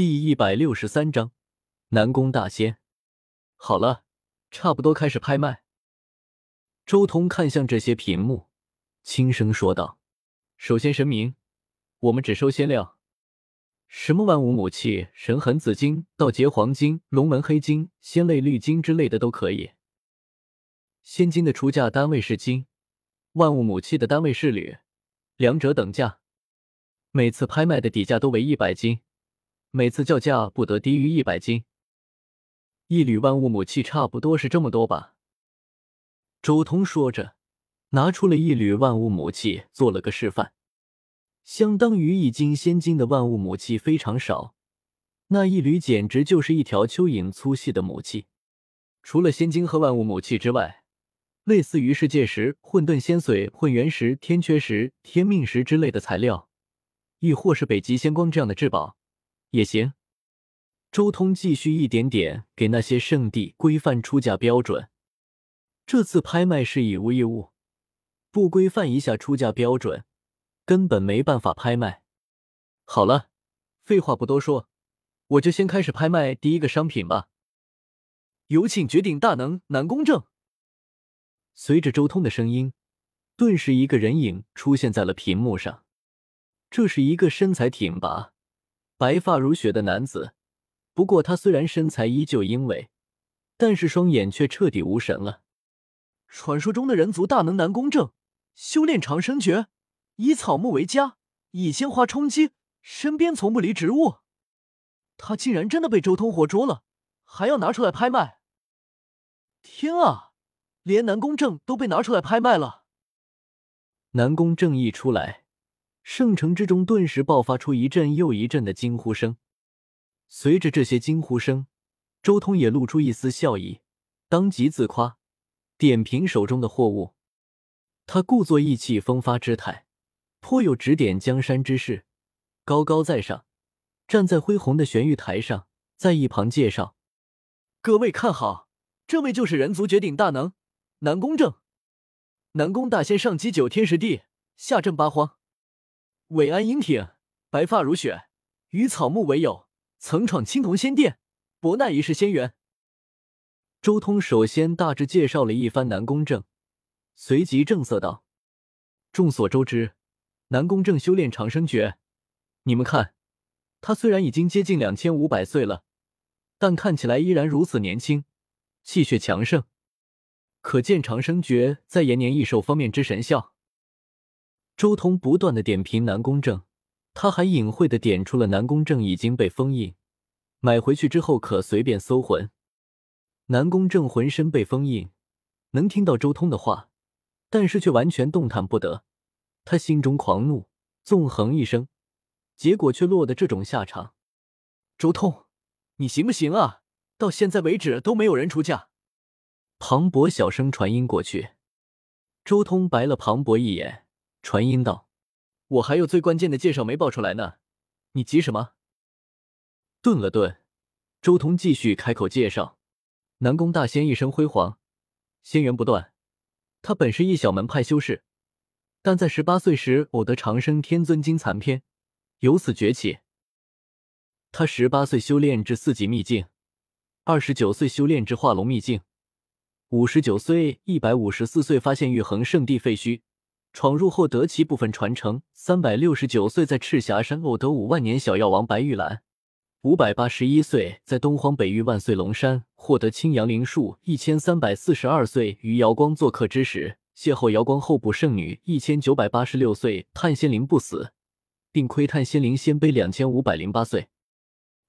第一百六十三章南宫大仙。好了，差不多开始拍卖。周通看向这些屏幕，轻声说道：“首先声明，我们只收仙料，什么万物母器、神痕紫金、道劫黄金、龙门黑金、仙泪绿金之类的都可以。仙金的出价单位是金，万物母器的单位是铝，两者等价。每次拍卖的底价都为一百金。”每次叫价不得低于一百斤，一缕万物母器差不多是这么多吧？周通说着，拿出了一缕万物母器，做了个示范，相当于一斤仙金的万物母器非常少，那一缕简直就是一条蚯蚓粗细的母器。除了仙金和万物母器之外，类似于世界石、混沌仙髓、混元石、天缺石、天命石之类的材料，亦或是北极仙光这样的至宝。也行，周通继续一点点给那些圣地规范出价标准。这次拍卖是以物易物，不规范一下出价标准，根本没办法拍卖。好了，废话不多说，我就先开始拍卖第一个商品吧。有请绝顶大能南宫正。随着周通的声音，顿时一个人影出现在了屏幕上。这是一个身材挺拔。白发如雪的男子，不过他虽然身材依旧英伟，但是双眼却彻底无神了。传说中的人族大能南宫正，修炼长生诀，以草木为家，以鲜花充饥，身边从不离植物。他竟然真的被周通活捉了，还要拿出来拍卖！天啊，连南宫正都被拿出来拍卖了！南宫正一出来。圣城之中顿时爆发出一阵又一阵的惊呼声，随着这些惊呼声，周通也露出一丝笑意，当即自夸，点评手中的货物。他故作意气风发之态，颇有指点江山之势，高高在上，站在恢宏的玄玉台上，在一旁介绍：“各位看好，这位就是人族绝顶大能南宫正，南宫大仙上击九天十地，下镇八荒。”伟岸英挺，白发如雪，与草木为友，曾闯青铜仙殿，博那一世仙缘。周通首先大致介绍了一番南宫正，随即正色道：“众所周知，南宫正修炼长生诀，你们看，他虽然已经接近两千五百岁了，但看起来依然如此年轻，气血强盛，可见长生诀在延年益寿方面之神效。”周通不断的点评南宫正，他还隐晦的点出了南宫正已经被封印，买回去之后可随便搜魂。南宫正浑身被封印，能听到周通的话，但是却完全动弹不得。他心中狂怒，纵横一生，结果却落得这种下场。周通，你行不行啊？到现在为止都没有人出价。庞博小声传音过去，周通白了庞博一眼。传音道：“我还有最关键的介绍没报出来呢，你急什么？”顿了顿，周通继续开口介绍：“南宫大仙一生辉煌，仙缘不断。他本是一小门派修士，但在十八岁时偶得长生天尊经残篇，由此崛起。他十八岁修炼至四级秘境，二十九岁修炼至化龙秘境，五十九岁、一百五十四岁发现玉衡圣地废墟。”闯入后得其部分传承。三百六十九岁在赤霞山偶得五万年小药王白玉兰。五百八十一岁在东荒北域万岁龙山获得青阳灵树。一千三百四十二岁于瑶光做客之时邂逅瑶光候补圣女。一千九百八十六岁探仙灵不死，并窥探仙灵仙碑。两千五百零八岁。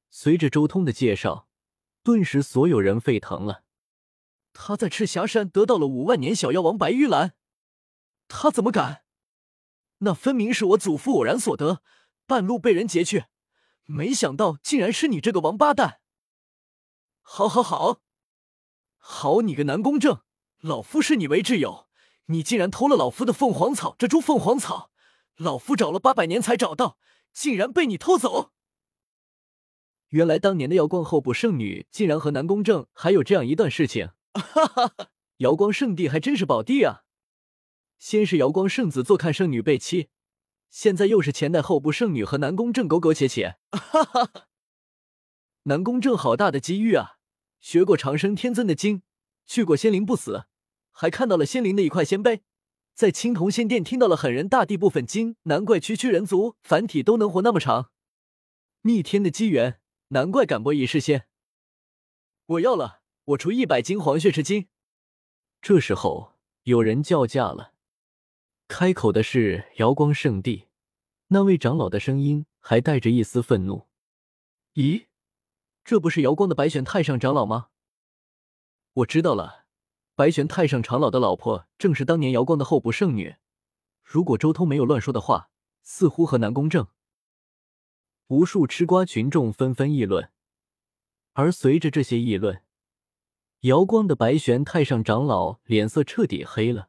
随着周通的介绍，顿时所有人沸腾了。他在赤霞山得到了五万年小药王白玉兰。他怎么敢？那分明是我祖父偶然所得，半路被人劫去，没想到竟然是你这个王八蛋！好，好，好，好你个南宫正，老夫视你为挚友，你竟然偷了老夫的凤凰草，这株凤凰草，老夫找了八百年才找到，竟然被你偷走！原来当年的瑶光候补圣女，竟然和南宫正还有这样一段事情，哈哈哈！瑶光圣地还真是宝地啊！先是瑶光圣子坐看圣女被欺，现在又是前代候部圣女和南宫正苟苟且且，哈哈！南宫正好大的机遇啊！学过长生天尊的经，去过仙灵不死，还看到了仙灵的一块仙碑，在青铜仙殿听到了狠人大帝部分经，难怪区区人族凡体都能活那么长。逆天的机缘，难怪敢博一世仙。我要了，我出一百斤黄血赤金。这时候有人叫价了，开口的是瑶光圣地，那位长老的声音还带着一丝愤怒。咦？这不是瑶光的白玄太上长老吗？我知道了，白玄太上长老的老婆正是当年瑶光的候补圣女。如果周通没有乱说的话，似乎和南宫正。无数吃瓜群众纷纷议论，而随着这些议论，瑶光的白玄太上长老脸色彻底黑了。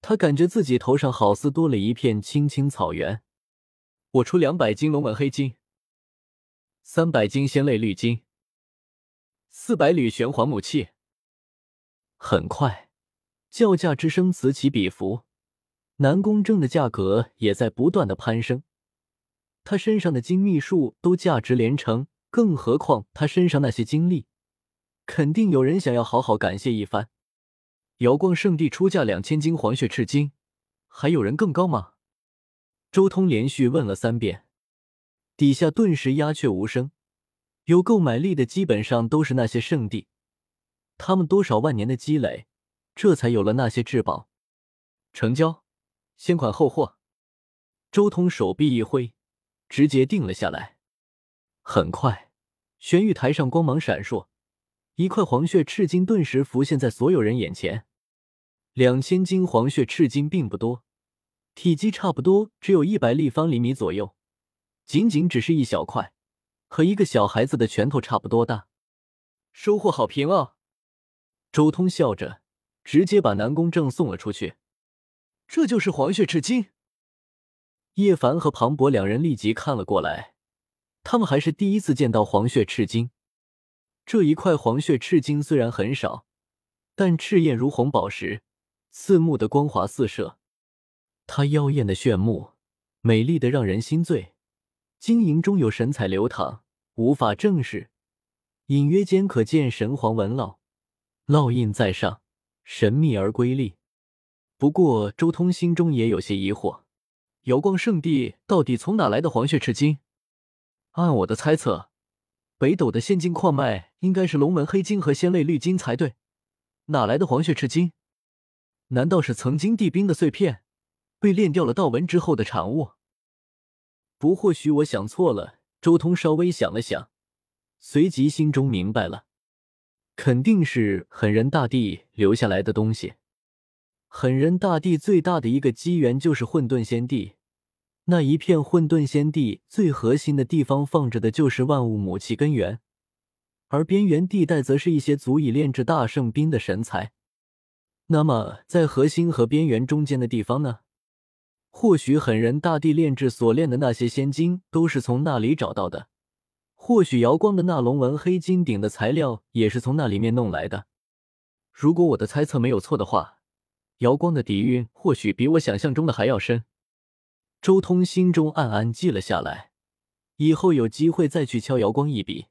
他感觉自己头上好似多了一片青青草原。我出两百斤龙纹黑金。三百斤仙泪绿金，四百缕玄黄母器。很快，叫价之声此起彼伏，南宫正的价格也在不断的攀升。他身上的金秘术都价值连城，更何况他身上那些经历，肯定有人想要好好感谢一番。瑶光圣地出价两千斤黄血赤金，还有人更高吗？周通连续问了三遍。底下顿时鸦雀无声，有购买力的基本上都是那些圣地，他们多少万年的积累，这才有了那些至宝。成交，先款后货。周通手臂一挥，直接定了下来。很快，玄玉台上光芒闪烁，一块黄血赤金顿时浮现在所有人眼前。两千斤黄血赤金并不多，体积差不多只有一百立方厘米左右。仅仅只是一小块，和一个小孩子的拳头差不多大。收获好评啊！周通笑着，直接把南宫正送了出去。这就是黄血赤金。叶凡和庞博两人立即看了过来，他们还是第一次见到黄血赤金。这一块黄血赤金虽然很少，但赤焰如红宝石，刺目的光华四射。它妖艳的炫目，美丽的让人心醉。晶莹中有神采流淌，无法正视，隐约间可见神皇纹烙，烙印在上，神秘而瑰丽。不过周通心中也有些疑惑：瑶光圣地到底从哪来的黄血赤金？按我的猜测，北斗的仙金矿脉应该是龙纹黑金和仙泪绿金才对，哪来的黄血赤金？难道是曾经地冰的碎片，被炼掉了道纹之后的产物？不，或许我想错了。周通稍微想了想，随即心中明白了，肯定是狠人大帝留下来的东西。狠人大帝最大的一个机缘就是混沌仙帝，那一片混沌仙地最核心的地方放着的就是万物母气根源，而边缘地带则是一些足以炼制大圣兵的神材。那么，在核心和边缘中间的地方呢？或许狠人大帝炼制所炼的那些仙金都是从那里找到的，或许瑶光的那龙纹黑金鼎的材料也是从那里面弄来的。如果我的猜测没有错的话，瑶光的底蕴或许比我想象中的还要深。周通心中暗暗记了下来，以后有机会再去敲瑶光一笔。